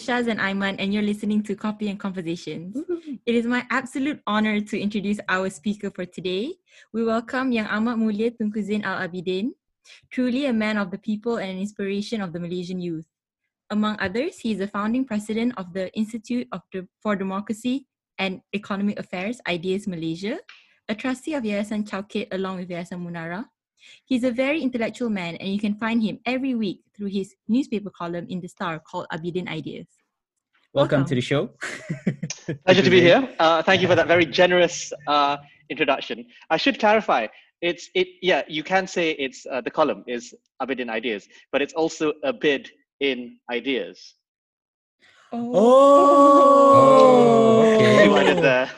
Shaz and Aiman, and you're listening to Copy and Conversations. It is my absolute honor to introduce our speaker for today. We welcome Yang Amat Mulia Tunku Zain Al Abidin, truly a man of the people and an inspiration of the Malaysian youth. Among others, he is the founding president of the Institute of De- for Democracy and Economic Affairs, Ideas Malaysia, a trustee of Yayasan Chowkit along with Yayasan Munara. He's a very intellectual man, and you can find him every week through his newspaper column in The Star called Abidin Ideas. Welcome, to the show. Pleasure to be here. Uh, thank you for that very generous uh, introduction. I should clarify. It's it. Yeah, you can say it's uh, the column is Abidin Ideas, but it's also a bid in ideas. Oh, okay. Divided there.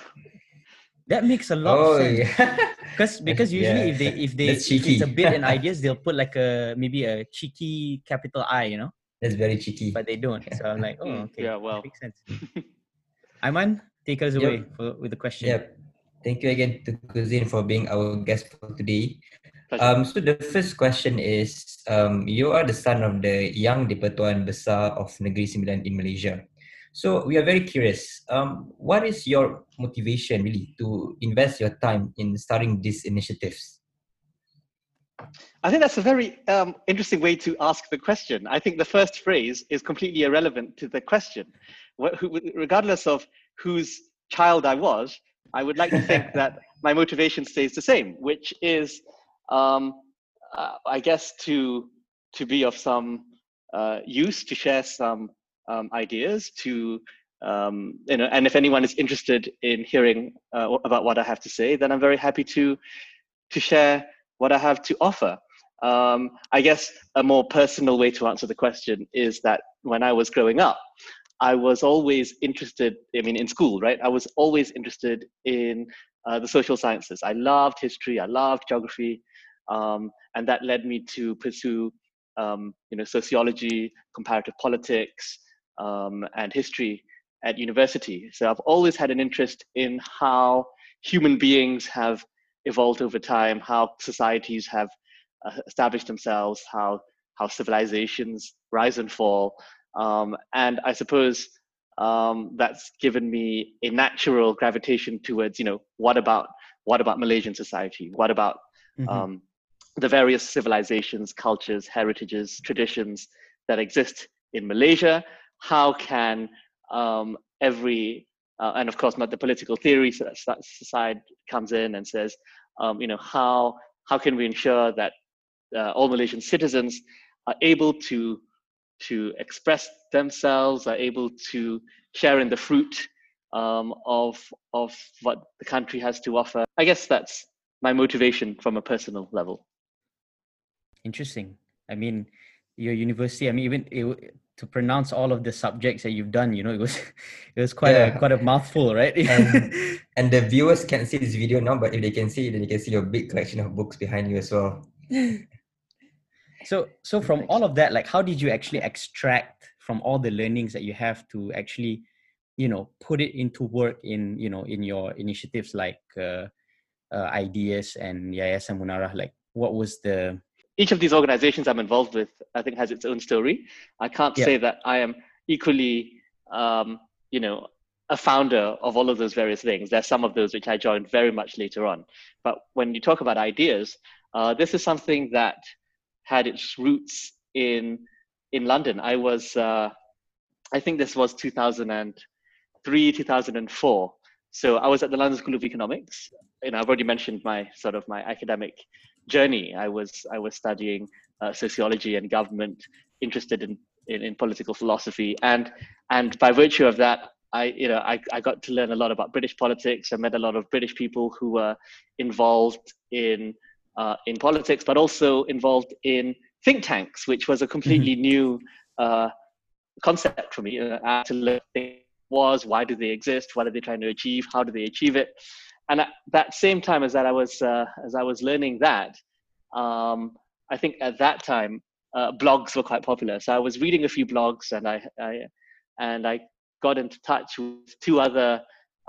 That makes a lot Oh, of sense. yeah. Because because usually Yeah. if they if they That's if it's a bit and ideas, they'll put like a maybe a cheeky capital I, you know, That's very cheeky. but they don't. So I'm like, oh, okay, yeah, that well. makes sense. Aiman, take us Yep. away for, with the question. Yep. Thank you again to Ku Zain for being our guest for today. Um, so the first question is, um, you are the son of the Yang di-Pertuan Besar of Negeri Sembilan in Malaysia. So we are very curious. Um, what is your motivation really to invest your time in starting these initiatives? I think that's a very um, interesting way to ask the question. I think the first phrase is completely irrelevant to the question. Who- Regardless of whose child I was, I would like to think that my motivation stays the same, which is, um, uh, I guess, to to be of some uh, use, to share some um, ideas, to um, you know, and if anyone is interested in hearing uh, about what I have to say, then I'm very happy to to share what I have to offer. Um, I guess a more personal way to answer the question is that when I was growing up, I was always interested, I mean, in school, right? I was always interested in uh, the social sciences. I loved history, I loved geography, um, and that led me to pursue, um, you know, sociology, comparative politics, um, and history at university. So I've always had an interest in how human beings have evolved over time, how societies have uh, established themselves, how how civilizations rise and fall, um, and I suppose um, that's given me a natural gravitation towards you know what about what about Malaysian society? What about Mhm. um, the various civilizations, cultures, heritages, traditions that exist in Malaysia? How can um, every uh, and of course not the political theory so that's, that side comes in and says um, you know how how can we ensure that uh, all Malaysian citizens are able to to express themselves, are able to share in the fruit um, of of what the country has to offer. I guess that's my motivation from a personal level. Interesting. I mean, your university. I mean, even it, to pronounce all of the subjects that you've done, you know, it was it was quite a quite a mouthful, right? And- And the viewers can't see this video now, but if they can see, then they can see your big collection of books behind you as well. So, so from all of that, like, how did you actually extract from all the learnings that you have to actually, you know, put it into work in, you know, in your initiatives like uh, uh, ideas and Yayasan Munara? Like, what was the? Each of these organizations I'm involved with, I think, has its own story. I can't Yeah. say that I am equally, um, you know, a founder of all of those various things. There's some of those which I joined very much later on. But when you talk about ideas, uh, this is something that had its roots in in London. I was, uh, I think this was 2003, 2004. So I was at the London School of Economics. You know, I've already mentioned my sort of my academic journey. I was I was studying uh, sociology and government, interested in, in in political philosophy, and and by virtue of that, I you know I, I got to learn a lot about British politics. I met a lot of British people who were involved in uh, in politics, but also involved in think tanks, which was a completely new uh, concept for me. Uh, I had to learn was, why do they exist, what are they trying to achieve, how do they achieve it, and at that same time as that I was uh, as I was learning that, um, I think at that time uh, blogs were quite popular. So I was reading a few blogs, and I, I and I got into touch with two other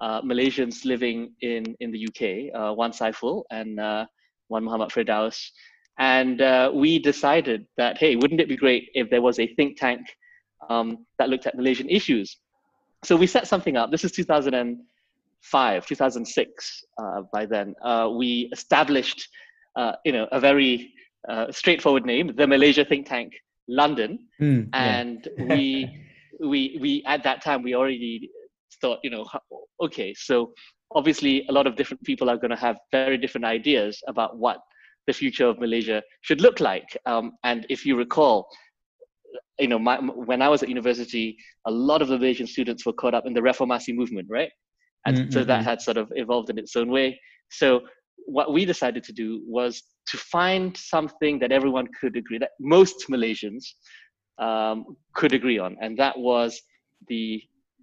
uh, Malaysians living in in the UK, uh, one Saiful and uh, one Muhammad Firdaus, and uh, we decided that hey, wouldn't it be great if there was a think tank um, that looked at Malaysian issues. So we set something up. This is 2005, 2006. Uh, by then, uh, we established, uh, you know, a very uh, straightforward name, the Malaysia Think Tank London, Mm, yeah. and we we we at that time we already thought, you know, okay, so obviously a lot of different people are going to have very different ideas about what the future of Malaysia should look like. Um, and if you recall, you know, my, when I was at university, a lot of the Malaysian students were caught up in the Reformasi movement, right? And so that had sort of evolved in its own way. So what we decided to do was to find something that everyone could agree, that most Malaysians um, could agree on, and that was the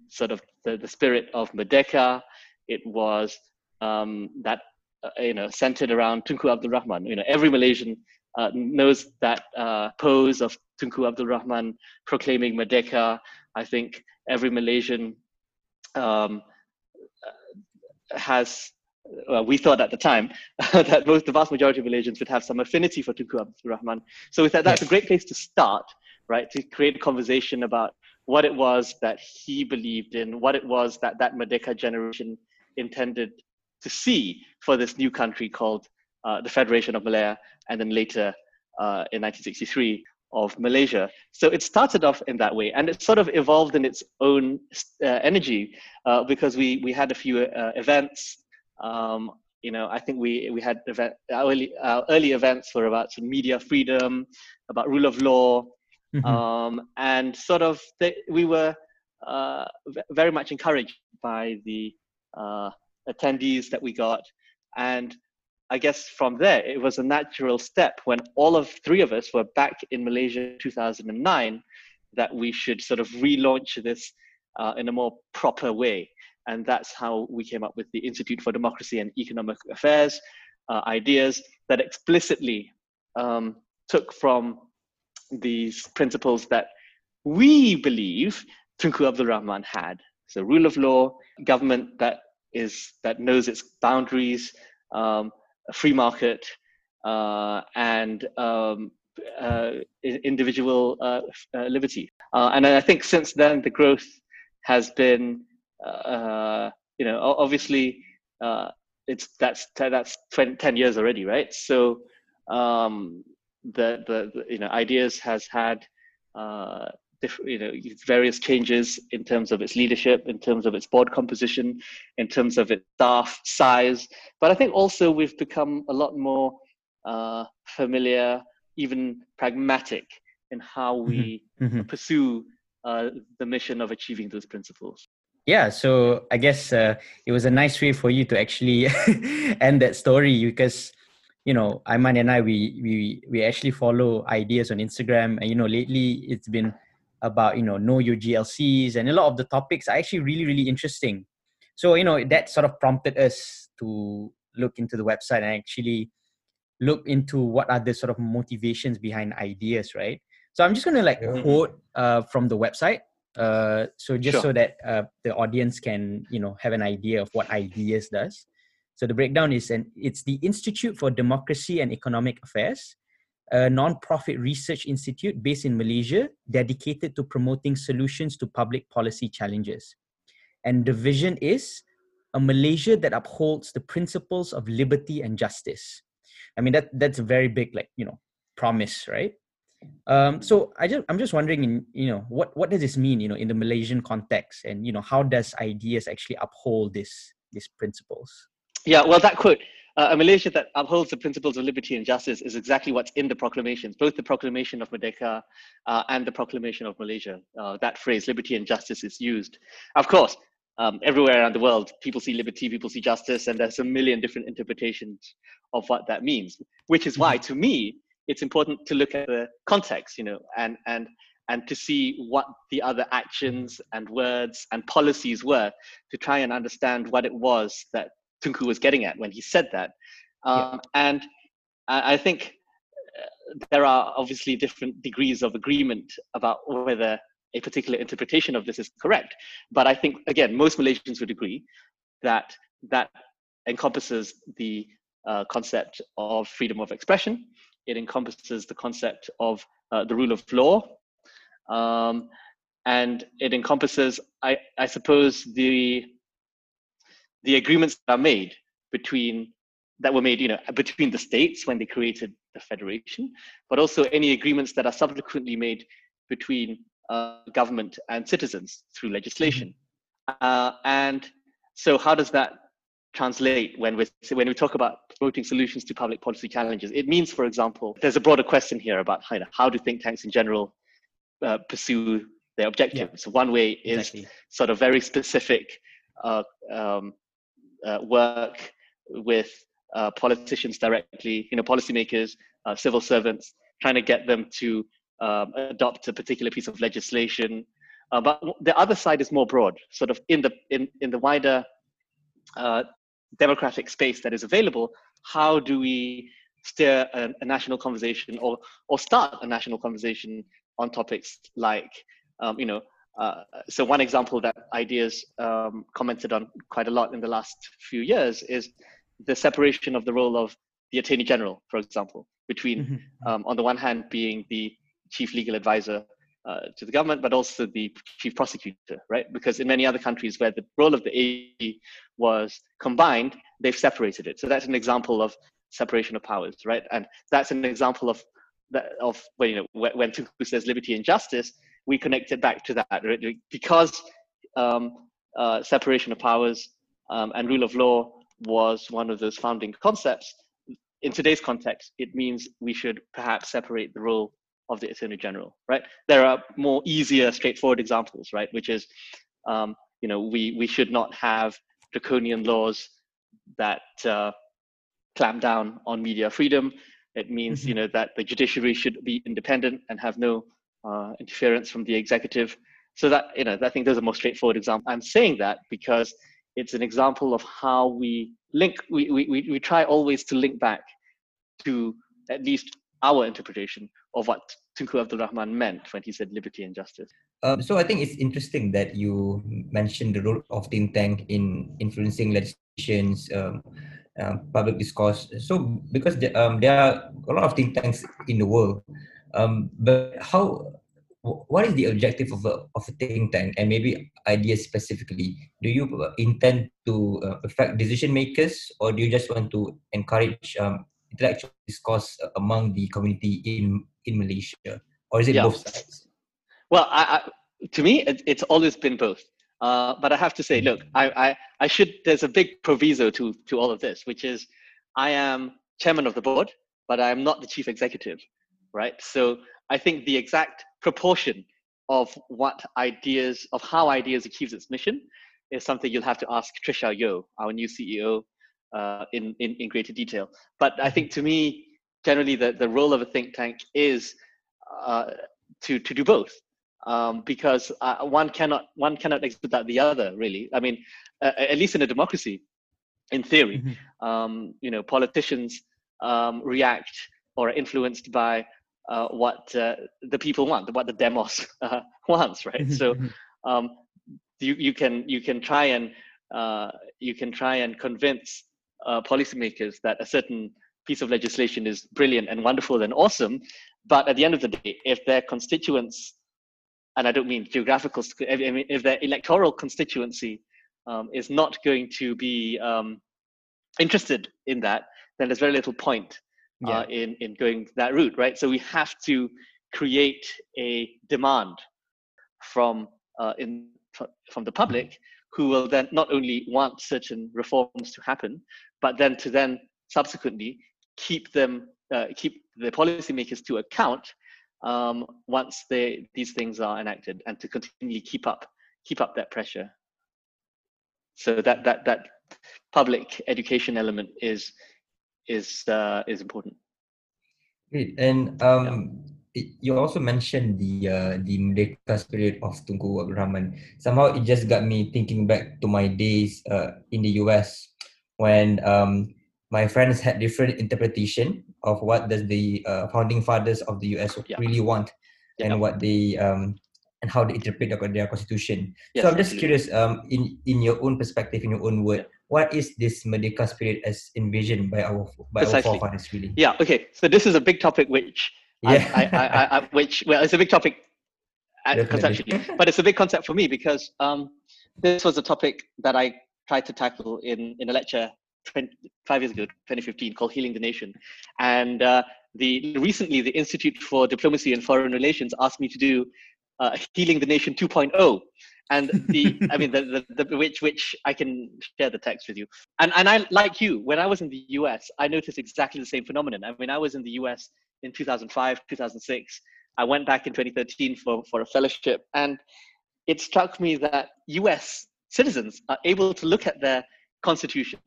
sort of the, the spirit of Merdeka. It was um, that uh, you know centered around Tunku Abdul Rahman. You know, every Malaysian uh, knows that uh, pose of Tunku Abdul Rahman proclaiming Merdeka. I think every Malaysian um, uh, has. Well, we thought at the time that most the vast majority of Malaysians would have some affinity for Tunku Abdul Rahman. So we thought that's a great place to start, right? To create a conversation about what it was that he believed in, what it was that that Merdeka generation intended to see for this new country called the Federation of Malaya, and then later uh, in 1963 of Malaysia. So it started off in that way, and it sort of evolved in its own uh, energy uh, because we we had a few uh, events. Um, you know, I think we we had event, our early our early events were about media freedom, about rule of law, Mhm. um, and sort of we were uh, very much encouraged by the uh, attendees that we got, and I guess from there it was a natural step when all of three of us were back in Malaysia in 2009 that we should sort of relaunch this uh, in a more proper way, and that's how we came up with the Institute for Democracy and Economic Affairs uh, ideas that explicitly um, took from these principles that we believe Tunku Abdul Rahman had. So rule of law, government that is that knows its boundaries, um, free market, uh, and um, uh, individual uh, uh, liberty. Uh, and I think since then the growth has been, uh, you know, obviously it's that's that's 20, 10 years already, right? So um, the, the the you know ideas has had you know various changes in terms of its leadership, in terms of its board composition, in terms of its staff size. But I think also we've become a lot more uh, familiar, even pragmatic in how we Mhm. pursue uh, the mission of achieving those principles. yeah so i guess uh, it was a nice way for you to actually end that story because you know Aiman and i we we we actually follow ideas on instagram and you know lately it's been about you know know your glcs and a lot of the topics are actually really really interesting so you know that sort of prompted us to look into the website and actually look into what are the sort of motivations behind ideas right so i'm just going to like Yeah. quote uh, from the website uh, so just Sure. so that uh, the audience can you know have an idea of what ideas does so the breakdown is an it's the institute for democracy and economic affairs a non-profit research institute based in malaysia dedicated to promoting solutions to public policy challenges. And the vision is a malaysia that upholds the principles of liberty and justice. I mean that that's a very big like you know promise right? Um, so I just I'm just wondering, in you know, what what does this mean, you know, in the Malaysian context, and you know, how does ideas actually uphold this these principles? Yeah, well, that quote, uh, a Malaysia that upholds the principles of liberty and justice, is exactly what's in the proclamations, both the proclamation of Merdeka uh, and the proclamation of Malaysia. Uh, that phrase, liberty and justice, is used. Of course, um, everywhere around the world, people see liberty, people see justice, and there's a million different interpretations of what that means. Which is why, to me, it's important to look at the context, you know, and and and to see what the other actions and words and policies were to try and understand what it was that Tunku was getting at when he said that. Um, And I, I think uh, there are obviously different degrees of agreement about whether a particular interpretation of this is correct. But I think, again, most Malaysians would agree that that encompasses the uh, concept of freedom of expression. It encompasses the concept of uh, the rule of law. Um, and it encompasses, I, I suppose, the the agreements that are made between that were made, you know, between the states when they created the federation, but also any agreements that are subsequently made between uh, government and citizens through legislation. Uh, and so, how does that translate when we when we talk about promoting solutions to public policy challenges? It means, for example, there's a broader question here about how, how do think tanks in general uh, pursue their objectives. Yeah. One way is exactly. sort of very specific uh, um, uh, work with uh, politicians directly, you know, policymakers, uh, civil servants, trying to get them to um, adopt a particular piece of legislation. Uh, but the other side is more broad, sort of in the in in the wider uh, democratic space that is available. How do we steer a, a national conversation or or start a national conversation on topics like um, you know uh, so one example that ideas um, commented on quite a lot in the last few years is the separation of the role of the attorney general, for example, between mm-hmm. um, on the one hand being the chief legal advisor uh, to the government, but also the chief prosecutor, right? Because in many other countries where the role of the AG was combined, they've separated it. So that's an example of separation of powers, right? And that's an example of that of when you know when Tunku says liberty and justice, we connect it back to that right? because um, uh, separation of powers um, and rule of law was one of those founding concepts. In today's context, it means we should perhaps separate the role of the Attorney General, right? There are more easier, straightforward examples, right? Which is, um, you know, we we should not have draconian laws that uh, clamp down on media freedom. It means, mm-hmm. you know, that the judiciary should be independent and have no uh, interference from the executive. So that, you know, I think those are more straightforward examples. I'm saying that because it's an example of how we link, we, we, we try always to link back to at least our interpretation of what Tunku Abdul Rahman meant when he said liberty and justice. Um, so I think it's interesting that you mentioned the role of think tank in influencing legislations, um, uh, public discourse. So because the, um, there are a lot of think tanks in the world, um, but how? What is the objective of a of a think tank, and maybe ideas specifically? Do you intend to uh, affect decision makers, or do you just want to encourage um, intellectual discourse among the community in in Malaysia, or is it yeah. both sides? Well, I, I, to me, it, it's always been both. Uh, but I have to say, mm. look, I, I, I should. There's a big proviso to to all of this, which is, I am chairman of the board, but I am not the chief executive right? So I think the exact proportion of what ideas, of how ideas achieves its mission is something you'll have to ask Tricia Yeoh, our new CEO, uh, in, in, in greater detail. But I think to me, generally the, the role of a think tank is uh, to, to do both. Um, because uh, one cannot one cannot exist without the other. Really, I mean, uh, at least in a democracy, in theory, mm-hmm. um, you know, politicians um, react or are influenced by uh, what uh, the people want, what the demos uh, wants, right? so um, you you can you can try and uh, you can try and convince uh, policymakers that a certain piece of legislation is brilliant and wonderful and awesome, but at the end of the day, if their constituents, and I don't mean geographical, I mean if their electoral constituency um, is not going to be um, interested in that, then there's very little point yeah. uh, in in going that route, right? So we have to create a demand from uh, in from the public who will then not only want certain reforms to happen, but then to then subsequently keep them uh, keep the policymakers to account um, once they these things are enacted, and to continually keep up keep up that pressure. So that that that public education element is is uh, is important. Great, and um, yeah. you also mentioned the uh, the Merdeka spirit of Tunku Abdul Rahman. Somehow it just got me thinking back to my days uh, in the US when um, my friends had different interpretation of what does the uh, founding fathers of the US yeah. really want yeah. and what they um, and how they interpret their, their constitution. Yes, so I'm just absolutely. curious, um, in in your own perspective, in your own word, what is this Merdeka spirit as envisioned by our by Precisely. our forefathers really? Yeah. Okay. So this is a big topic which yeah. I, I, I, which well, it's a big topic conceptually. but it's a big concept for me because um, this was a topic that I tried to tackle in, in a lecture 20, five years ago, 2015, called Healing the Nation. And uh, the recently, the Institute for Diplomacy and Foreign Relations asked me to do uh, Healing the Nation 2.0. And the, I mean, the, the, the, which, which I can share the text with you. And, and I, like you, when I was in the US, I noticed exactly the same phenomenon. I mean, I was in the US in 2005, 2006. I went back in 2013 for, for a fellowship. And it struck me that US citizens are able to look at their constitution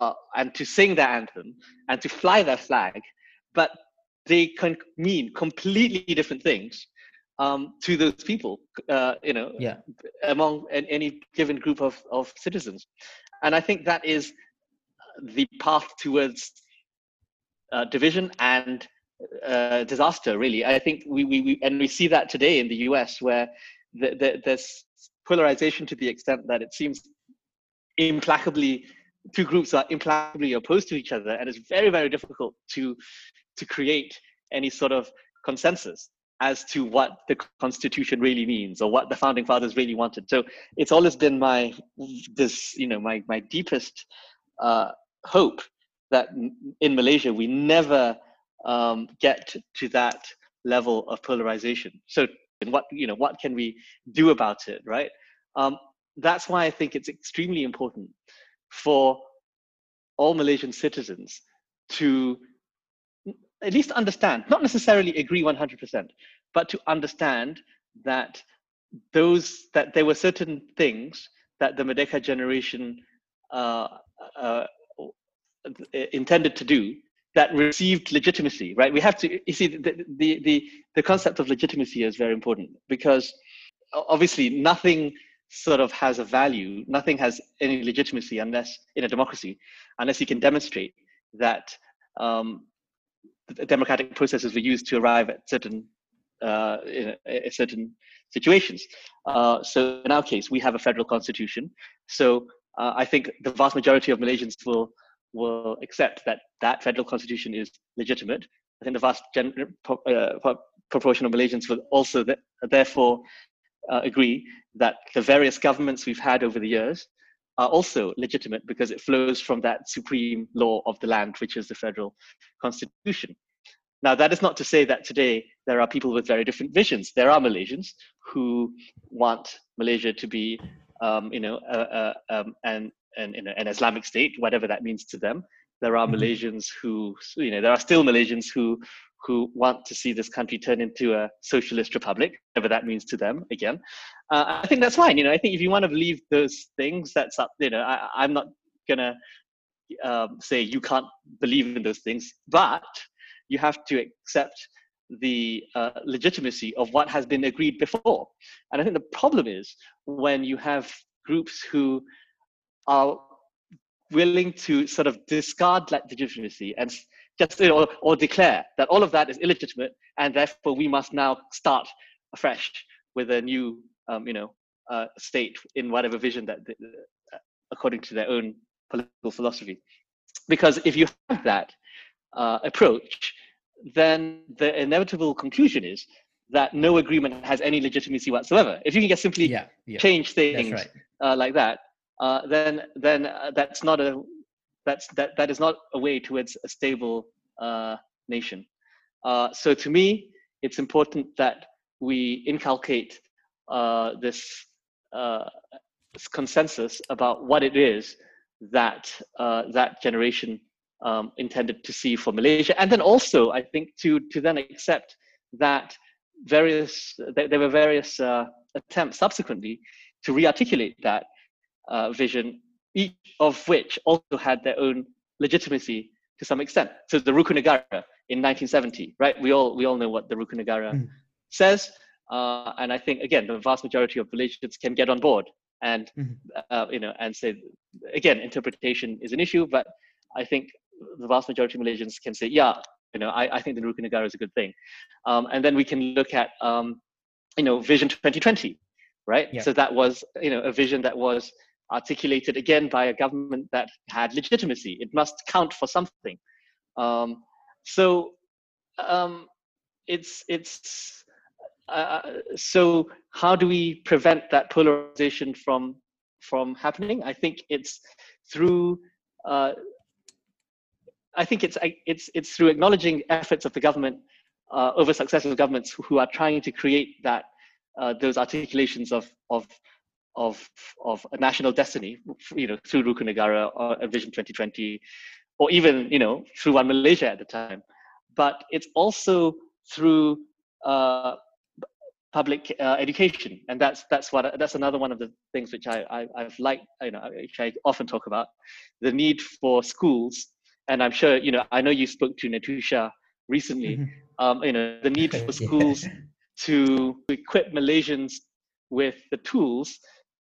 uh, and to sing their anthem and to fly their flag, but they can mean completely different things um, to those people, uh, you know, yeah. among any given group of, of citizens. And I think that is the path towards uh, division and uh, disaster, really. I think we, we, we, and we see that today in the US where the, the, there's polarization to the extent that it seems implacably two groups are implacably opposed to each other and it's very very difficult to to create any sort of consensus as to what the constitution really means or what the founding fathers really wanted. So it's always been my this you know my my deepest uh, hope that in malaysia we never um, get to that level of polarization. So what you know what can we do about it right? Um, that's why i think it's extremely important for all Malaysian citizens to at least understand, not necessarily agree 100%, but to understand that those that there were certain things that the Merdeka generation uh, uh, intended to do that received legitimacy. Right? We have to. You see, the the the, the concept of legitimacy is very important because obviously nothing sort of has a value. Nothing has any legitimacy unless in a democracy, unless you can demonstrate that um, democratic processes were used to arrive at certain uh, in, in certain situations. Uh, so in our case, we have a federal constitution. So uh, I think the vast majority of Malaysians will will accept that that federal constitution is legitimate. I think the vast gen- uh, proportion of Malaysians will also th- therefore uh, agree that the various governments we've had over the years are also legitimate because it flows from that supreme law of the land, which is the federal constitution. Now, that is not to say that today there are people with very different visions. There are Malaysians who want Malaysia to be, um, you know, uh, uh, um, an, an, an Islamic state, whatever that means to them. There are mm-hmm. Malaysians who, you know, there are still Malaysians who who want to see this country turn into a socialist republic, whatever that means to them. Again, uh, I think that's fine. You know, I think if you want to believe those things, that's up. You know, I, am not gonna um, say you can't believe in those things, but you have to accept the uh, legitimacy of what has been agreed before. And I think the problem is when you have groups who are willing to sort of discard that legitimacy and just or, or declare that all of that is illegitimate and therefore we must now start afresh with a new um, you know uh, state in whatever vision that they, uh, according to their own political philosophy because if you have that uh, approach then the inevitable conclusion is that no agreement has any legitimacy whatsoever if you can just simply yeah, yeah. change things right. Uh, like that uh, then then uh, that's not a that's that that is not a way towards a stable uh, nation. Uh, so to me, it's important that we inculcate uh, this, uh, this, consensus about what it is that uh, that generation um, intended to see for Malaysia, and then also I think to to then accept that various there were various uh, attempts subsequently to rearticulate that vision each of which also had their own legitimacy to some extent. So the Rukun Negara in 1970, right? We all we all know what the Rukun Negara mm. says, uh, and I think again the vast majority of Malaysians can get on board and mm. uh, you know and say again interpretation is an issue, but I think the vast majority of Malaysians can say yeah, you know I, I think the Rukun Negara is a good thing, um, and then we can look at um, you know Vision 2020, right? Yeah. So that was you know a vision that was articulated again by a government that had legitimacy. It must count for something. Um, so um, it's it's uh, so how do we prevent that polarization from from happening? I think it's through. Uh, I think it's it's it's through acknowledging efforts of the government uh, over successive governments who are trying to create that uh, those articulations of of of of a national destiny, you know, through Rukun Negara or Vision 2020, or even you know through One Malaysia at the time. But it's also through uh, public uh, education, and that's that's what that's another one of the things which I, I have liked, you know, which I often talk about, the need for schools, and I'm sure you know I know you spoke to Natusha recently, mm-hmm. um, you know, the need for schools yeah. to equip Malaysians with the tools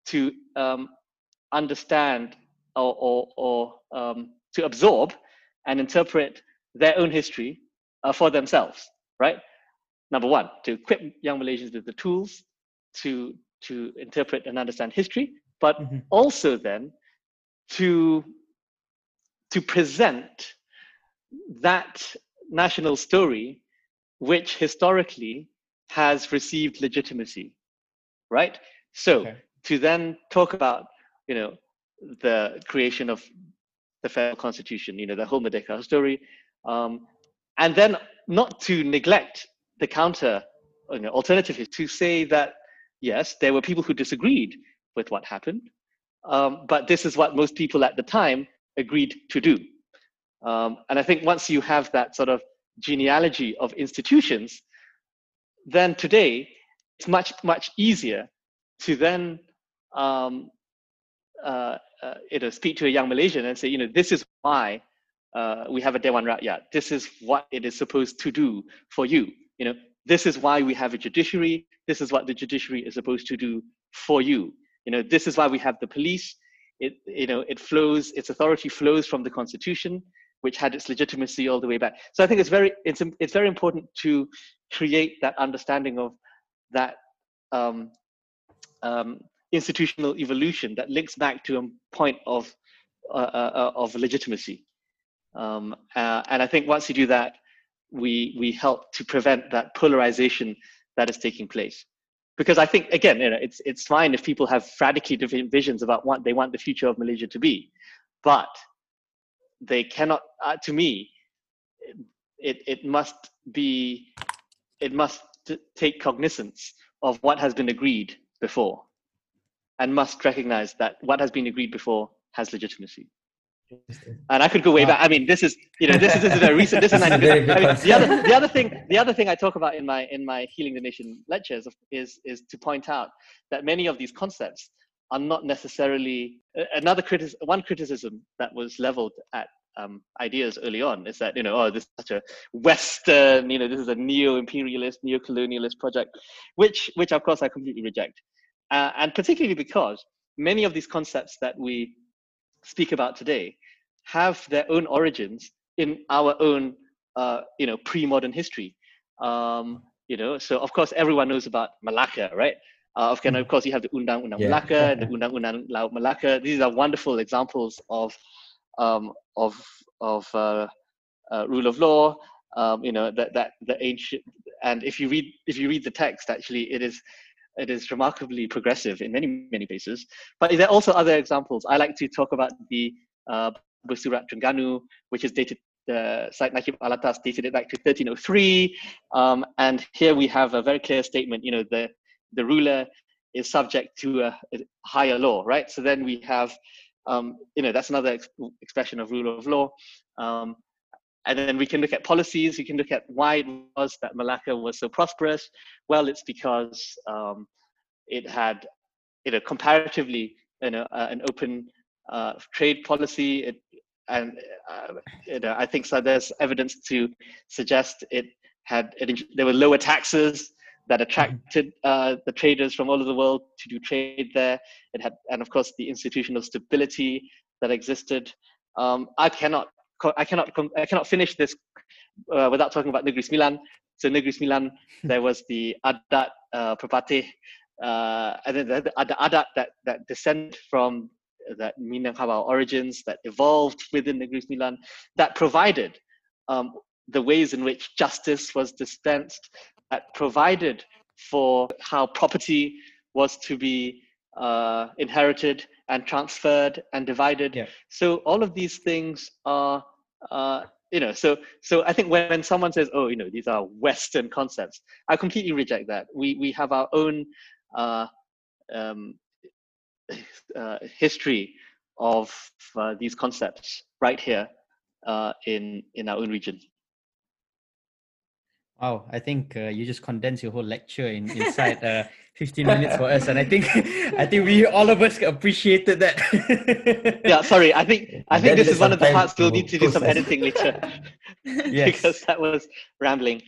to um, understand or, or, or um, to absorb and interpret their own history uh, for themselves, right? Number one, to equip young Malaysians with the tools to, to interpret and understand history, but mm-hmm. also then to, to present that national story which historically has received legitimacy, right? So okay. to then talk about, you know, the creation of the federal constitution, you know, the whole Merdeka story, um, and then not to neglect the counter you know, alternative is to say that yes, there were people who disagreed with what happened, um, but this is what most people at the time agreed to do. Um, and I think once you have that sort of genealogy of institutions, then today it's much much easier to then um, uh, uh, you know speak to a young Malaysian and say you know this is why uh, we have a Dewan Rakyat. This is what it is supposed to do for you. You know this is why we have a judiciary. This is what the judiciary is supposed to do for you. You know this is why we have the police. It you know it flows. Its authority flows from the constitution which had its legitimacy all the way back. So I think it's very it's it's very important to create that understanding of that um, um, institutional evolution that links back to a point of uh, uh, of legitimacy. Um, uh, and I think once you do that, we we help to prevent that polarization that is taking place. Because I think again, you know, it's it's fine if people have radically different visions about what they want the future of Malaysia to be, but they cannot uh, to me it, it must be it must t- take cognizance of what has been agreed before and must recognize that what has been agreed before has legitimacy and I could go way back. I mean, this is you know this is, this is very recent. This is, I mean, the other the other thing the other thing I talk about in my in my healing the nation lectures is is to point out that many of these concepts are not necessarily another critic one criticism that was leveled at um, ideas early on is that you know oh this is such a western you know this is a neo-imperialist neo-colonialist project which which of course i completely reject uh, and particularly because many of these concepts that we speak about today have their own origins in our own uh, you know pre-modern history um, you know so of course everyone knows about malacca right uh, of, of course, you have the Undang-Undang yeah. Malacca, the Undang-Undang Laut Malacca. These are wonderful examples of um, of of uh, uh, rule of law. Um, you know that that the ancient and if you read if you read the text, actually, it is it is remarkably progressive in many many places. But there are also other examples. I like to talk about the uh, Bersurat Terengganu, which is dated the Syed Naquib al-Attas dated it back to 1303. Um, and here we have a very clear statement, you know, the the ruler is subject to a, a higher law, right? So then we have, um, you know, that's another ex- expression of rule of law. Um, and then we can look at policies. We can look at why it was that Malacca was so prosperous. Well, it's because um, it had, you know, comparatively, you know, uh, an open uh, trade policy. It, and uh, you know, I think so. There's evidence to suggest it had it, there were lower taxes that attracted uh, the traders from all over the world to do trade there. It had, and of course, the institutional stability that existed. Um, I cannot, I cannot, I cannot finish this uh, without talking about Negeri Sembilan. So Negeri Sembilan, there was the Adat uh, Perpatih, uh, and then the, the, the Adat that that descend from that Minangkabau origins that evolved within Negeri Sembilan that provided um, the ways in which justice was dispensed, that provided for how property was to be uh, inherited and transferred and divided. Yeah. So all of these things are, uh, you know, so so I think when, when someone says, "Oh, you know, these are Western concepts," I completely reject that. We we have our own uh, um, uh, history of uh, these concepts right here uh, in in our own region. Wow, I think uh, you just condensed your whole lecture in inside uh, 15 minutes for us, and I think I think we all of us appreciated that. yeah, sorry. I think I think That this is is one of the parts we'll need to do some editing later Yes. because that was rambling.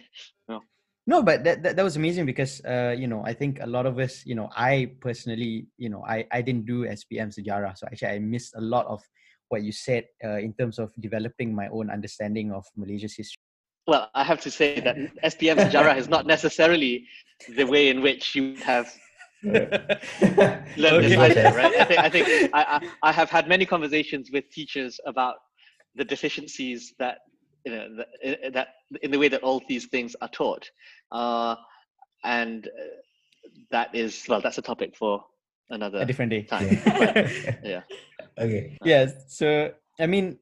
no, no, but that, that that was amazing because uh, you know I think a lot of us, you know, I personally, you know, I I didn't do SPM Sejarah, so actually I missed a lot of what you said uh, in terms of developing my own understanding of Malaysia's history. Well, I have to say that SPM Sejarah is not necessarily the way in which you have learned this Okay. either, right? I think I think I, I, I have had many conversations with teachers about the deficiencies that you know that, uh, that in the way that all these things are taught, uh, and uh, that is well, that's a topic for another a different day. time. But, yeah. okay. yeah so i mean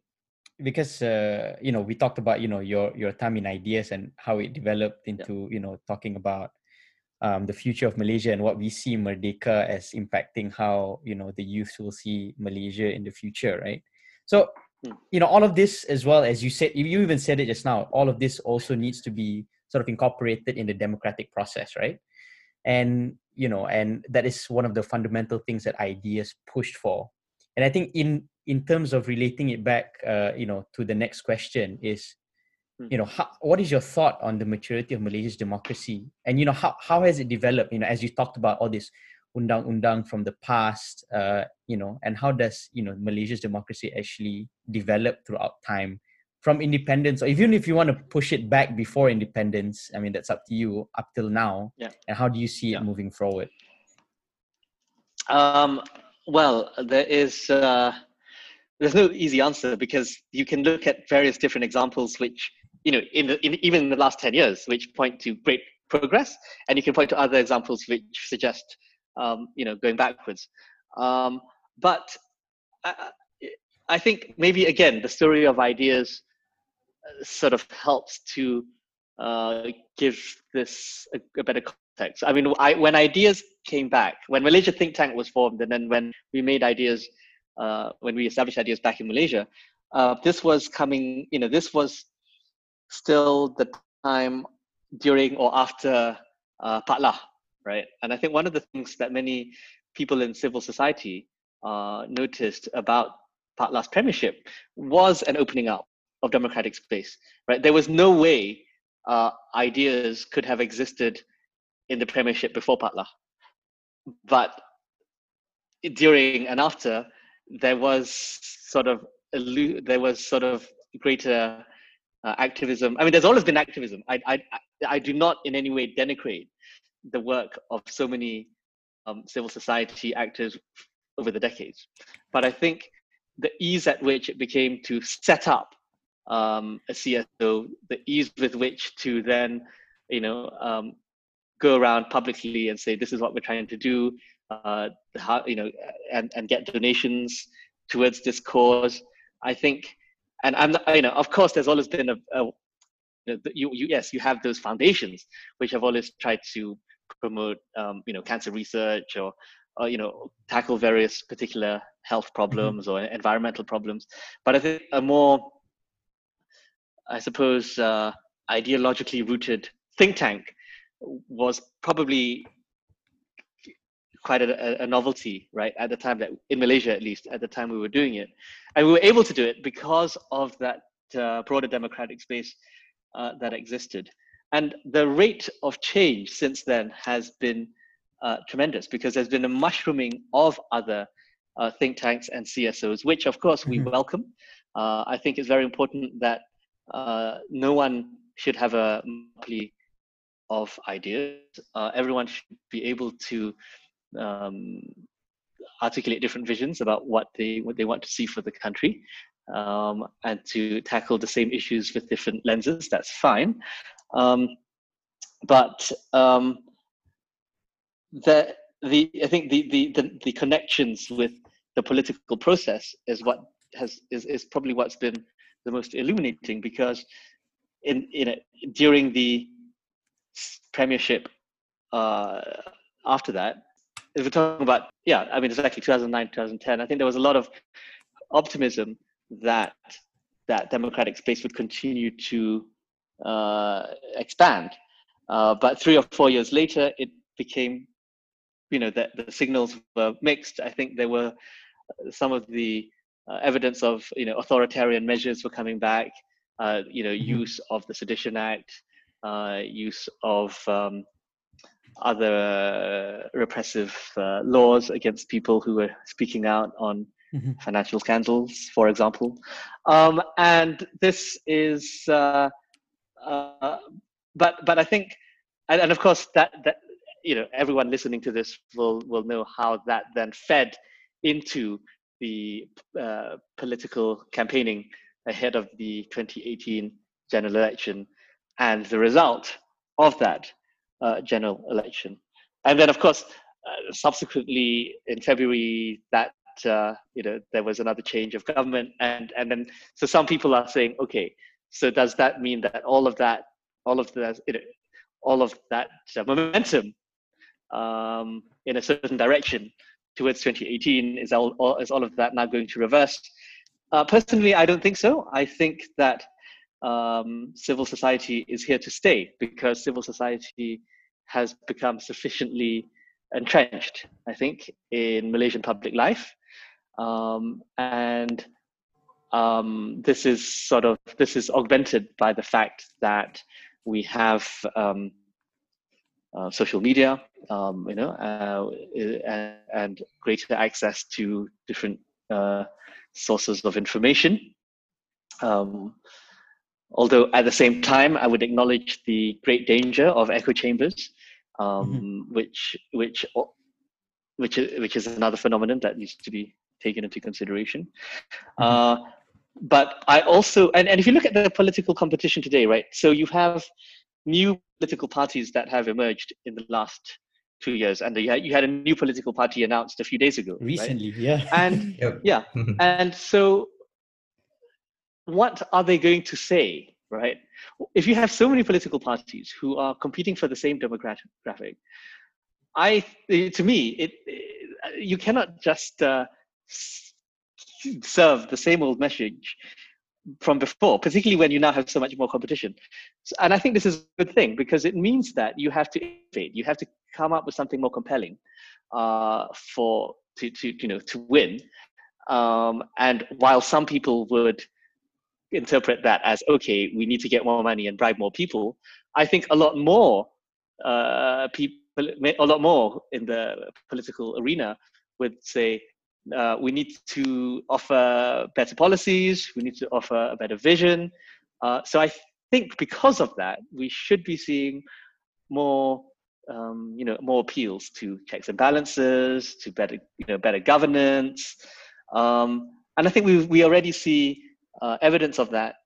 because uh, you know we talked about you know your your time in ideas and how it developed into you know talking about um, the future of malaysia and what we see merdeka as impacting how you know the youth will see malaysia in the future right? So Hmm. you know all of this as well as you said you even said it just now all of this also needs to be sort of incorporated in the democratic process right? And you know and that is one of the fundamental things that ideas pushed for. And i think in in terms of relating it back uh, you know to the next question is Hmm. you know how, what is your thought on the maturity of malaysia's democracy? And you know how, how has it developed you know as you talked about all this undang-undang from the past uh, you know and how does you know malaysia's democracy actually develop throughout time from independence? Or even if you want to push it back before independence i mean that's up to you up till now. Yeah. and how do you see it moving forward? Um, well, there is uh, there's no easy answer because you can look at various different examples, which you know, in, the, in even in the last ten years, which point to great progress, and you can point to other examples which suggest um, you know going backwards. Um, but I, I think maybe again the story of ideas uh, sort of helps to uh, give this a, a better context. I mean, I, when ideas came back, when Malaysia Think Tank was formed, and then when we made ideas, uh, when we established ideas back in Malaysia, uh, this was coming, you know, this was still the time during or after uh, Pak Lah, right? And I think one of the things that many people in civil society uh, noticed about Pak Lah's premiership was an opening up of democratic space, right? There was no way uh, ideas could have existed in the premiership before Pak Lah. But during and after, there was sort of there was sort of greater uh, activism. I mean, there's always been activism. I, I I do not in any way denigrate the work of so many um, civil society actors over the decades, but I think the ease at which it became to set up um, a CSO, the ease with which to then, you know, um, go around publicly and say this is what we're trying to do, uh, how you know, and and get donations towards this cause. I think, and I'm you know, of course, there's always been a, a you, know, you, you yes, you have those foundations which have always tried to promote, um, you know, cancer research or, or you know, tackle various particular health problems or environmental problems. But I think a more I suppose, uh, ideologically rooted think tank was probably quite a, a, novelty, right? At the time that, in Malaysia at least, at the time we were doing it. And we were able to do it because of that uh, broader democratic space uh, that existed. And the rate of change since then has been uh, tremendous because there's been a mushrooming of other uh, think tanks and CSOs, which of course we Mhm. welcome. Uh, I think it's very important that uh, no one should have a monopoly of ideas. Uh, everyone should be able to um, articulate different visions about what they what they want to see for the country, um, and to tackle the same issues with different lenses. That's fine, um, but um, the the I think the, the the the connections with the political process is what has is, is probably what's been the most illuminating because in in a, during the premiership uh, after that if we're talking about yeah i mean it's actually 2009 2010 i think there was a lot of optimism that that democratic space would continue to uh, expand uh, but three or four years later it became you know the, the signals were mixed i think there were some of the uh, evidence of you know authoritarian measures were coming back uh, you know mm-hmm. use of the sedition act uh, use of um, other repressive uh, laws against people who were speaking out on mm-hmm. financial scandals, for example. Um, and this is, uh, uh, but but I think, and, and, of course that that you know everyone listening to this will will know how that then fed into the uh, political campaigning ahead of the 2018 general election and the result of that uh, general election. And then, of course, uh, subsequently in February, that uh, you know there was another change of government, and and then so some people are saying, okay, so does that mean that all of that, all of that, you know, all of that uh, momentum um, in a certain direction towards 2018 is all, all, is all of that now going to reverse? Uh, personally, I don't think so. I think that um, civil society is here to stay because civil society has become sufficiently entrenched, I think, in Malaysian public life. Um, and um, this is sort of this is augmented by the fact that we have um, uh, social media, um, you know, uh, and, and, greater access to different uh, sources of information. Um, although at the same time, I would acknowledge the great danger of echo chambers, um, mm-hmm. which which which is, which is another phenomenon that needs to be taken into consideration. Mm-hmm. Uh, but I also, and, and if you look at the political competition today, right? So you have new political parties that have emerged in the last two years, and you had, you had a new political party announced a few days ago. Recently, right? yeah. And yeah, and so what are they going to say, right? If you have so many political parties who are competing for the same demographic, I, to me, it, it you cannot just uh, serve the same old message from before, particularly when you now have so much more competition. And I think this is a good thing because it means that you have to innovate. You have to come up with something more compelling uh, for to to you know to win. Um, and while some people would interpret that as okay, we need to get more money and bribe more people. I think a lot more uh, people, a lot more in the political arena would say uh, we need to offer better policies. We need to offer a better vision. Uh, so I think because of that, we should be seeing more, um, you know, more appeals to checks and balances, to better, you know, better governance. Um, and I think we we already see uh, evidence of that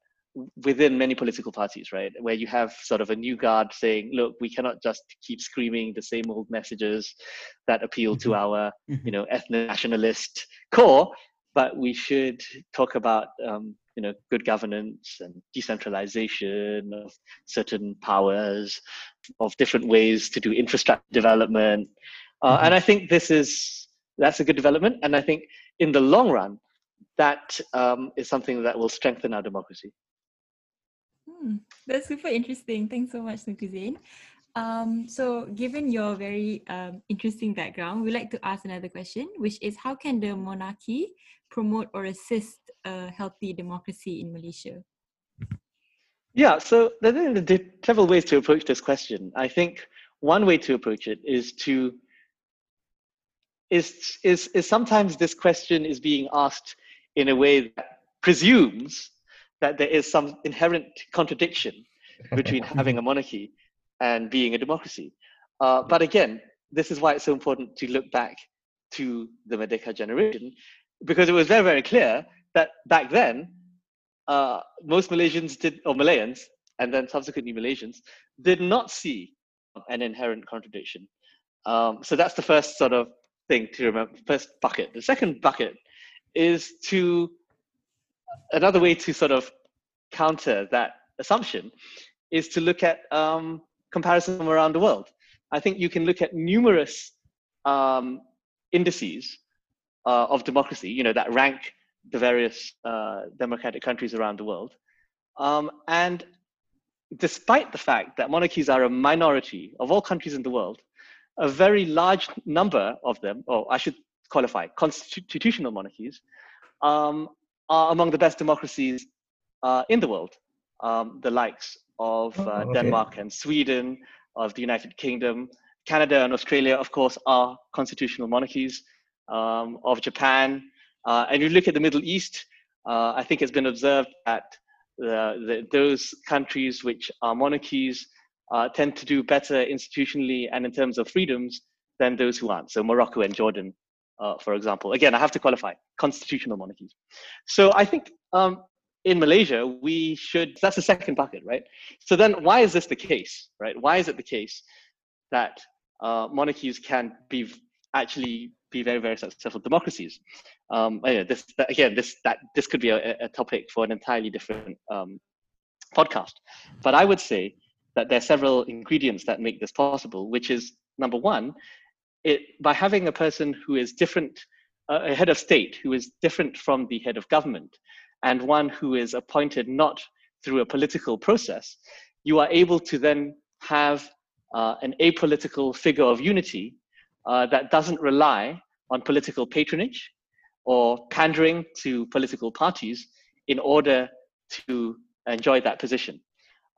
within many political parties, right? Where you have sort of a new guard saying, look, we cannot just keep screaming the same old messages that appeal mm-hmm. to our, mm-hmm. you know, ethno-nationalist core, but we should talk about, um, you know, good governance and decentralization of certain powers, of different ways to do infrastructure development. Uh, mm-hmm. And I think this is, that's a good development. And I think in the long run, that um, is something that will strengthen our democracy. Hmm, that's super interesting. Thanks so much, Tengku Um, so, given your very um, interesting background, we'd like to ask another question, which is how can the monarchy promote or assist a healthy democracy in Malaysia? Yeah, so there are several ways to approach this question. I think one way to approach it is to is is is sometimes this question is being asked in a way that presumes that there is some inherent contradiction between having a monarchy and being a democracy. Uh, but again, this is why it's so important to look back to the Merdeka generation, because it was very, very clear that back then, uh, most Malaysians did, or Malayans, and then subsequently Malaysians, did not see an inherent contradiction Um, so that's the first sort of thing to remember, first bucket. The second bucket is to another way to sort of counter that assumption is to look at um, comparison around the world. I think you can look at numerous um, indices uh, of democracy, you know, that rank the various uh, democratic countries around the world. Um, and despite the fact that monarchies are a minority of all countries in the world, a very large number of them, or I should qualify, constitutional monarchies, um, are among the best democracies uh, in the world. Um, the likes of uh, oh, okay. Denmark and Sweden, of the United Kingdom, Canada and Australia, of course, are constitutional monarchies. Um, of Japan, uh, and you look at the Middle East, uh, I think it's been observed that the, the, those countries which are monarchies uh, tend to do better institutionally and in terms of freedoms than those who aren't. So Morocco and Jordan, uh, for example. Again, I have to qualify constitutional monarchies. So I think um, in Malaysia, we should, that's the second bucket, right? So then why is this the case, right? Why is it the case that uh, monarchies can be actually be very, very successful democracies? Um, yeah, this, again, this, that, this could be a, a topic for an entirely different um, podcast. But I would say that there are several ingredients that make this possible, which is number one, it, by having a person who is different, uh, a head of state who is different from the head of government, and one who is appointed not through a political process, you are able to then have uh, an apolitical figure of unity uh, that doesn't rely on political patronage or pandering to political parties in order to enjoy that position.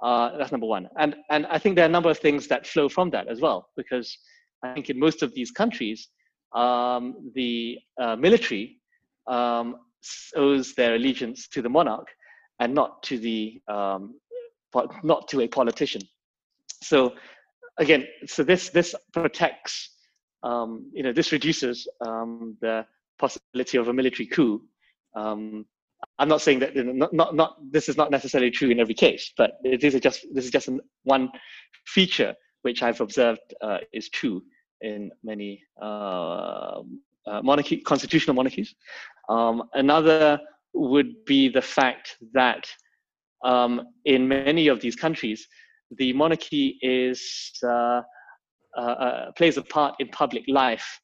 Uh, that's number one. And, and I think there are a number of things that flow from that as well, because I think in most of these countries, um, the uh, military um, owes their allegiance to the monarch and not to the um, not to a politician. So again, so this this protects, um, you know, this reduces um, the possibility of a military coup I'm not saying that not, not, not, this is not necessarily true in every case, but it is just this is just one feature which I've observed uh, is true in many uh, uh, monarchy, constitutional monarchies. Um, another would be the fact that um, in many of these countries, the monarchy is uh, uh, uh, plays a part in public life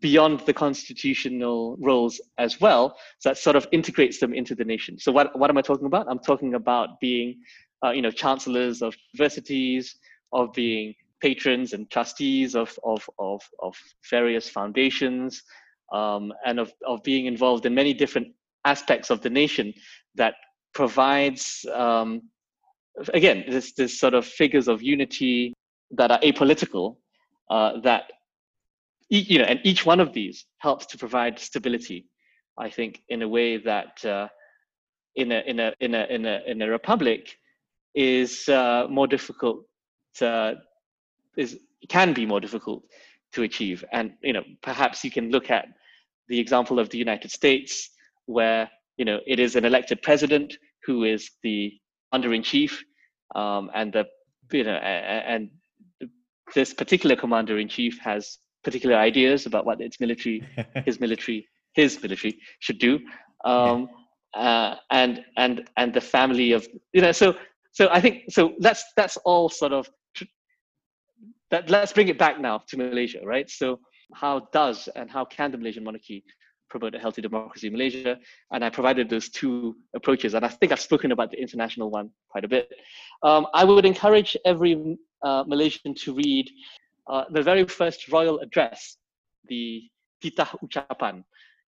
beyond the constitutional roles as well. So that sort of integrates them into the nation. So what, what am I talking about? I'm talking about being, uh, you know, chancellors of universities, of being patrons and trustees of, of, of, of various foundations, um, and of, of being involved in many different aspects of the nation that provides, um, again, this, this sort of figures of unity that are apolitical, uh, that you know, and each one of these helps to provide stability. I think in a way that uh, in a in a in a in a in a republic is uh, more difficult. To, is can be more difficult to achieve, and you know, perhaps you can look at the example of the United States, where you know it is an elected president who is the under in chief, um, and the you know and this particular commander in chief has particular ideas about what its military, his military, his military should do, um, uh, and and and the family of you know. So so I think so. That's that's all sort of. That let's bring it back now to Malaysia, right? So how does and how can the Malaysian monarchy promote a healthy democracy in Malaysia? And I provided those two approaches, and I think I've spoken about the international one quite a bit. Um, I would encourage every uh, Malaysian to read uh, the very first royal address, the Titah Ucapan,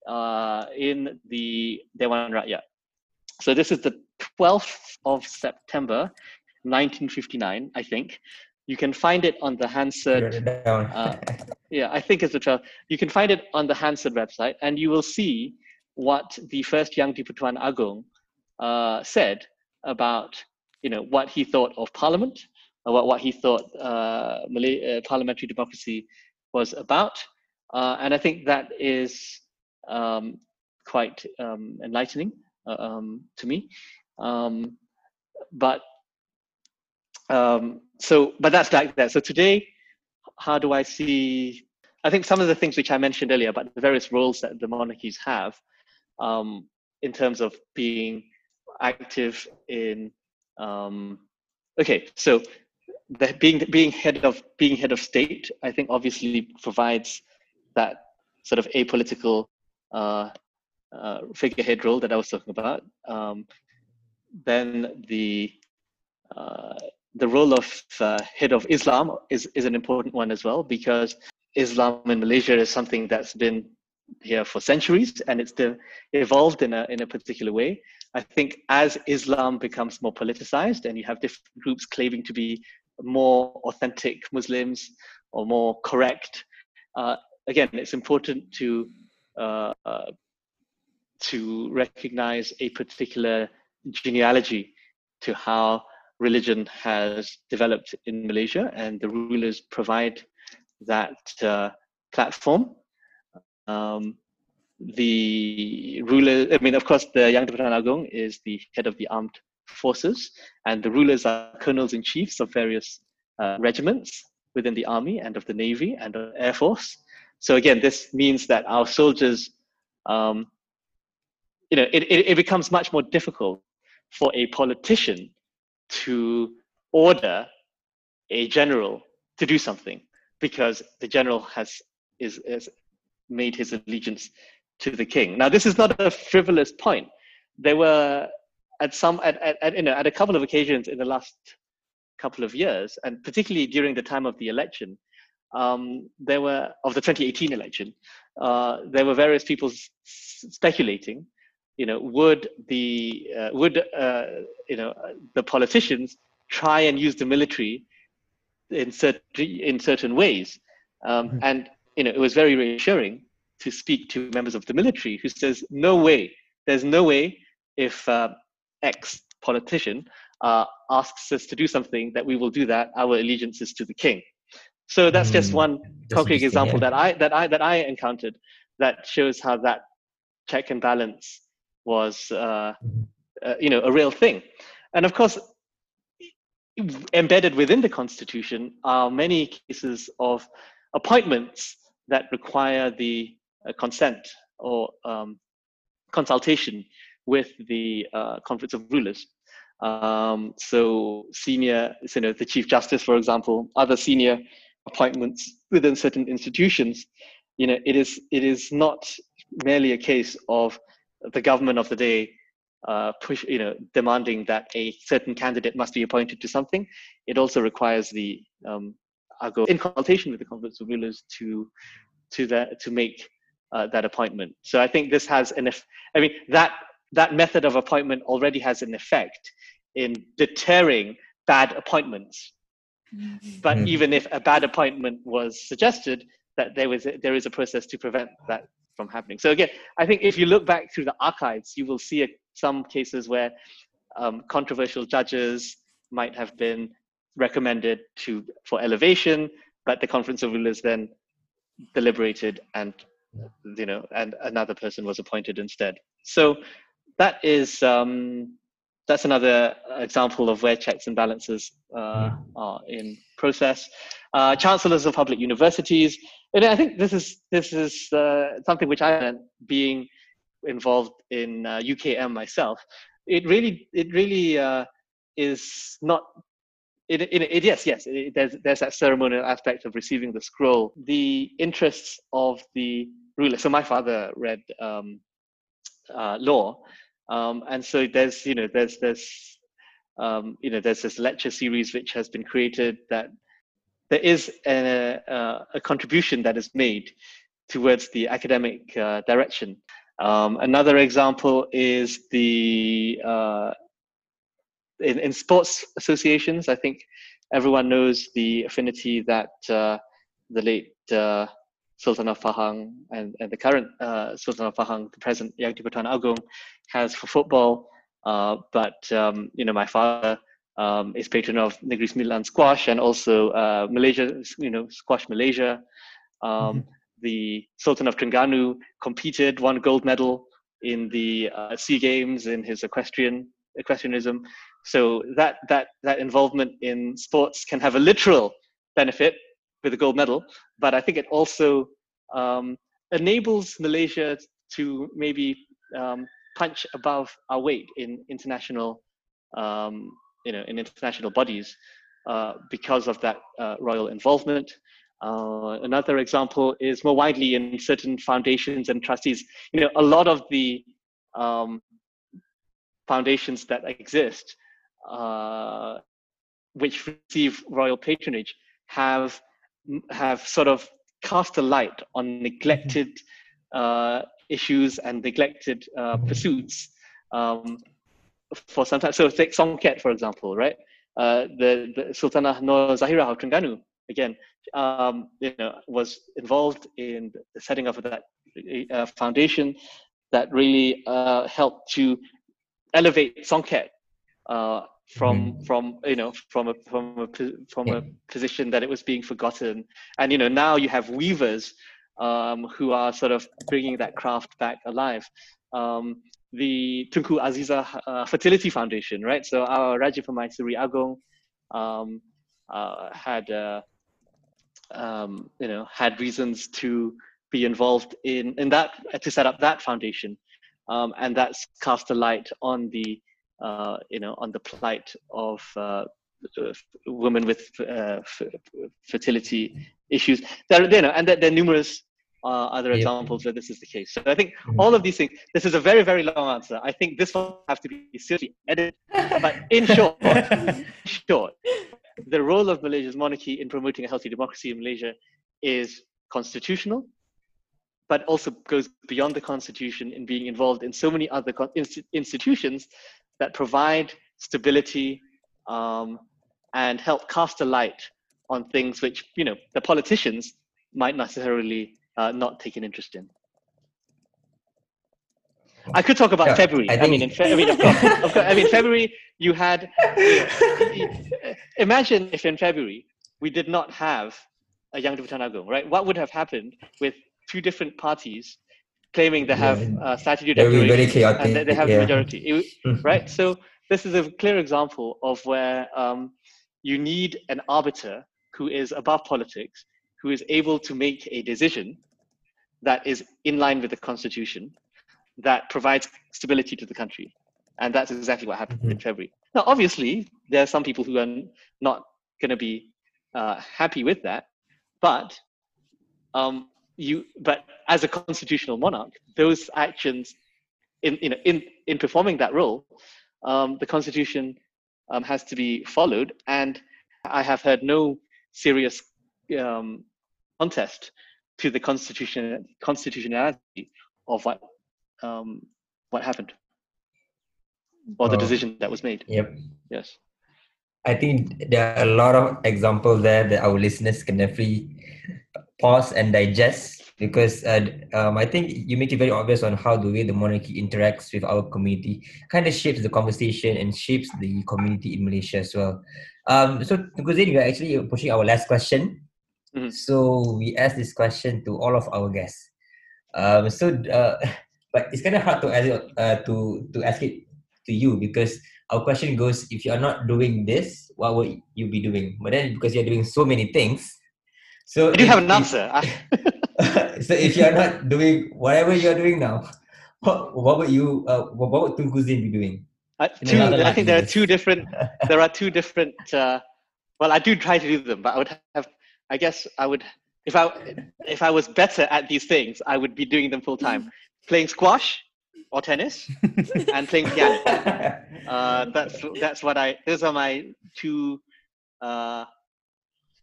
uh, in the Dewan Rakyat. So this is the 12th of September, 1959, I think. You can find it on the Hansard. uh, yeah, I think it's the 12th. You can find it on the Hansard website, and you will see what the first Yang di-Pertuan Agong uh, said about, you know, what he thought of Parliament, what, what he thought uh, Malay, uh, parliamentary democracy was about. Uh, and I think that is um, quite um, enlightening uh, um, to me. Um, but um, so, but that's like that. So today, how do I see? I think some of the things which I mentioned earlier about the various roles that the monarchies have, um, in terms of being active in. Um, okay, so the, being being head of being head of state, I think obviously provides that sort of apolitical uh, uh, figurehead role that I was talking about. Um, then the uh, the role of uh, head of Islam is, is an important one as well because Islam in Malaysia is something that's been here for centuries and it's evolved in a, in a particular way. I think as Islam becomes more politicized and you have different groups claiming to be more authentic Muslims or more correct, uh, again, it's important to uh, uh, to recognize a particular genealogy to how religion has developed in Malaysia, and the rulers provide that uh, platform. Um, the ruler, I mean, of course, the Yang di Agong is the head of the armed forces, and the rulers are colonels and chiefs of various uh, regiments within the army and of the navy and the air force. So again, this means that our soldiers, um, you know, it, it, it becomes much more difficult for a politician to order a general to do something because the general has is, is made his allegiance to the king. Now, this is not a frivolous point. There were at some at, at, at, you know at a couple of occasions in the last couple of years, and particularly during the time of the election, um, there were of the 2018 election, uh, there were various people s- speculating you know, would the uh, would uh, you know the politicians try and use the military in certain in certain ways? Um, mm-hmm. And you know, it was very reassuring to speak to members of the military who says, "No way, there's no way if uh, X politician uh, asks us to do something that we will do that. Our allegiance is to the king." So that's just one concrete example yeah. that I that I that I encountered that shows how that check and balance was uh, uh, you know a real thing. And of course embedded within the constitution are many cases of appointments that require the uh, consent or um, consultation with the uh, conference of rulers. Um, so senior you know the chief justice for example other senior appointments within certain institutions you know it is it is not merely a case of the government of the day uh, push, you know, demanding that a certain candidate must be appointed to something, it also requires the um, Agong in consultation with the Conference of Rulers to to that to make uh, that appointment. So I think this has an, I mean that that method of appointment already has an effect in deterring bad appointments. Mm-hmm. But mm-hmm. even if a bad appointment was suggested, that there was a, there is a process to prevent that from happening. So again, I think if you look back through the archives, you will see a, some cases where um, controversial judges might have been recommended to for elevation, but the conference of rulers then deliberated and you know and another person was appointed instead. So that is um, that's another example of where checks and balances uh, hmm. are in process. Uh, chancellors of public universities, and I think this is this is uh, something which I being involved in UKM uh, myself. It really it really uh, is not. It, it, it, yes, yes. It, there's there's that ceremonial aspect of receiving the scroll. The interests of the ruler. So my father read um, uh, law, um, and so there's, you know, there's this, um, you know, there's this lecture series which has been created that there is a, a, contribution that is made towards the academic uh, direction. Um, another example is the uh, in, in, sports associations. I think everyone knows the affinity that uh, the late uh, Sultan of Pahang and, and the current uh, Sultan of Pahang, the present Yang Di-Pertuan Agong, has for football. Uh, but um, you know, my father um, is patron of Negeri Sembilan squash and also uh, Malaysia, you know, squash Malaysia. Um, mm-hmm. The Sultan of Terengganu competed, won gold medal in the uh, Sea Games in his equestrian equestrianism. So that that that involvement in sports can have a literal benefit with a gold medal, but I think it also um, enables Malaysia to maybe um, punch above our weight in international, um, you know, in international bodies uh, because of that uh, royal involvement. Uh, another example is more widely in certain foundations and trustees. You know, a lot of the um, foundations that exist, uh, which receive royal patronage, have have sort of cast a light on neglected uh, issues and neglected uh, pursuits um, for some time. So take Songket, for example, right? Uh, the, the Sultanah Nur Zahirah of Terengganu, again, um, you know, was involved in the setting up of that uh, foundation that really uh, helped to elevate Songket uh, from mm. from you know from a from a from a position that it was being forgotten, and you know now you have weavers um, who are sort of bringing that craft back alive. Um, the Tunku Aziza uh, Fertility Foundation, right? So our Raja Permaisuri Agong um, uh, had, uh, um, you know, had reasons to be involved in in that to set up that foundation, um, and that's cast a light on the, uh, you know, on the plight of uh, women with uh, fertility issues. There, you know, and there, there are numerous uh, other yep. examples where this is the case. So I think mm-hmm. all of these things. This is a very very long answer. I think this will have to be seriously edited. but in short, short, the role of Malaysia's monarchy in promoting a healthy democracy in Malaysia is constitutional, but also goes beyond the constitution in being involved in so many other institutions that provide stability um, and help cast a light on things which you know the politicians might necessarily uh, not take an interest in. I could talk about yeah, February. I, I, mean, in Fe- I mean, of course, of course, I mean, February. You had. Imagine if in February we did not have a Yang di Agung, right? What would have happened with two different parties claiming they have yeah, uh, statute declaration and they, they have yeah. the majority, it, right? So this is a clear example of where um, you need an arbiter who is above politics, who is able to make a decision that is in line with the constitution, that provides stability to the country. And that's exactly what happened mm-hmm. in February. Now, obviously, there are some people who are not going to be uh, happy with that, but um, you, but as a constitutional monarch, those actions in, in, in, in performing that role, um, the constitution um, has to be followed. And I have heard no serious um, contest to the constitution constitutionality of what um, what happened or the oh. decision that was made. Yep. Yes. I think there are a lot of examples there that our listeners can definitely pause and digest because uh, um, I think you make it very obvious on how the way the monarchy interacts with our community kind of shapes the conversation and shapes the community in Malaysia as well. Um, so, Tengku we are actually pushing our last question. Mm-hmm. So we ask this question to all of our guests. Um, so, uh, but it's kind of hard to ask it, uh, to to ask it to you because our question goes: If you are not doing this, what would you be doing? But then because you're doing so many things, so I do have an answer. so if you are not doing whatever you are doing now, what what would you uh, what would Tunku Zain be doing? Uh, two, I think there are two different. There are two different. Uh, well, I do try to do them, but I would have I guess I would if I if I was better at these things, I would be doing them full time, playing squash or tennis and playing piano. Uh, that's that's what I. Those are my two. Uh,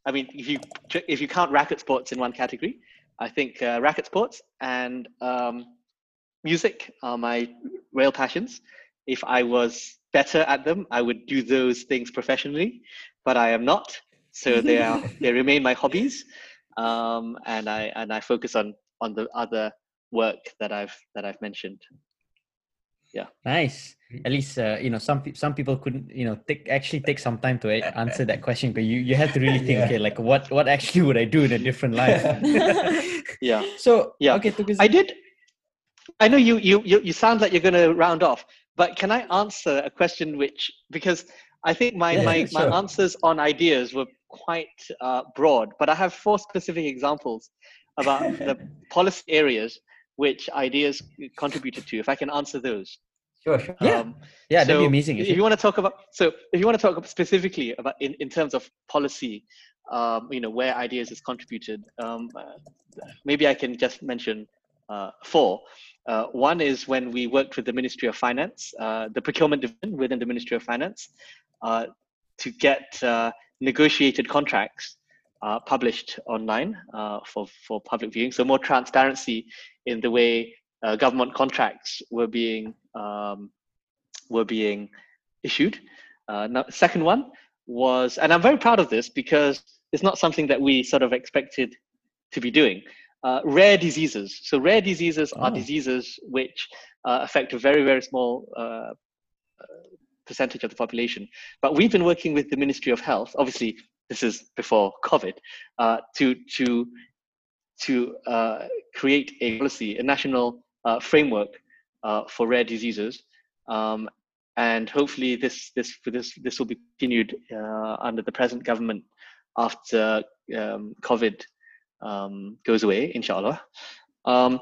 I mean, if you if you count racket sports in one category, I think uh, racket sports and um, music are my real passions. If I was better at them, I would do those things professionally, but I am not so they are they remain my hobbies um, and i and i focus on on the other work that i've that i've mentioned. Yeah. Nice. At least uh, you know some some people couldn't you know take actually take some time to answer that question but you you have to really think yeah. okay like what what actually would i do in a different life? Yeah. So yeah. okay i did i know you you you, you sound like you're going to round off but can i answer a question which because I think my, Yeah, my, sure. my answers on ideas were quite uh, broad, but I have four specific examples about the policy areas which ideas contributed to. If I can answer those. Sure, sure. Yeah. Um, Yeah, that'd be so amazing. If you want to talk about, so if you want to talk specifically about in, in terms of policy, um, you know, where ideas has contributed, um, uh, maybe I can just mention uh, four. Uh, one is when we worked with the Ministry of Finance, uh, the procurement division within the Ministry of Finance, uh, to get uh, negotiated contracts uh, published online for, for public viewing. So more transparency in the way government contracts were being um, were being issued. Now, second one was, and I'm very proud of this because it's not something that we sort of expected to be doing. Uh, rare diseases. So rare diseases are Oh. diseases which uh, affect a very very small uh, uh, percentage of the population. But we've been working with the Ministry of Health. Obviously, this is before COVID uh, to to to uh, create a policy, a national uh, framework uh, for rare diseases, um, and hopefully this this this this will be continued uh, under the present government after um, COVID um, goes away, inshallah. Um,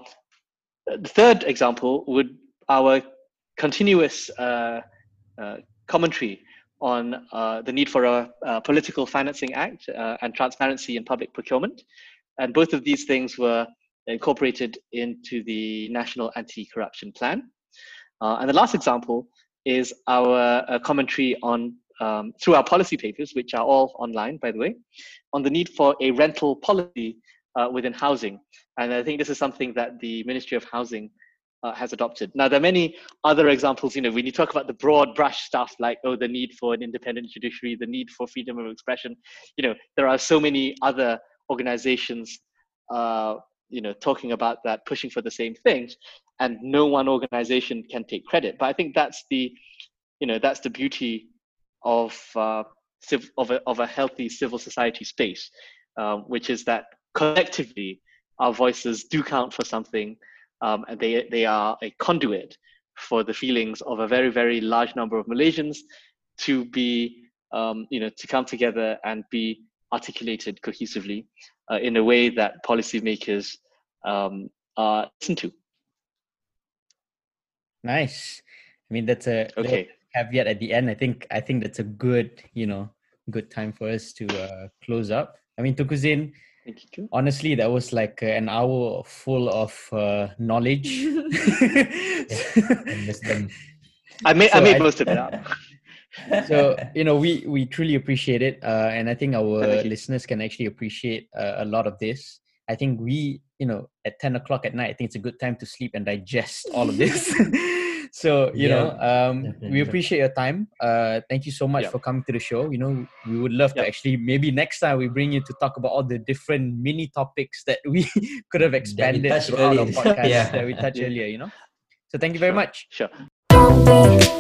the third example would our continuous uh, uh, commentary on uh, the need for a, political financing act uh, and transparency in public procurement. And both of these things were incorporated into the National Anti-Corruption Plan. Uh, and the last example is our uh, commentary on um, through our policy papers, which are all online, by the way, on the need for a rental policy uh, within housing. And I think this is something that the Ministry of Housing uh, has adopted. Now, there are many other examples. You know, when you talk about the broad brush stuff, like oh, the need for an independent judiciary, the need for freedom of expression. You know, there are so many other organizations, uh, you know, talking about that, pushing for the same things, and no one organization can take credit. But I think that's the, you know, that's the beauty of uh, civ- of a of a healthy civil society space, uh, which is that collectively our voices do count for something, um, and they they are a conduit for the feelings of a very very large number of Malaysians to be um, you know to come together and be articulated cohesively uh, in a way that policymakers um, are listened to. Nice. I mean, that's a Okay. caveat at the end. I think I think that's a good, you know, good time for us to uh, close up. I mean, Tunku Zain. Honestly, that was like uh, an hour full of uh, knowledge. And. I made I So made I- most of it up. so you know we we truly appreciate it uh, and i think our listeners can actually appreciate uh, a lot of this i think we you know at 10 o'clock at night i think it's a good time to sleep and digest all of this so you know um, we appreciate your time uh, thank you so much Yeah. for coming to the show you know we would love to actually maybe next time we bring you to talk about all the different mini topics that we could have expanded touched throughout our podcast Yeah. that we touched Yeah. earlier you know so thank you very Sure. much Sure. Don't be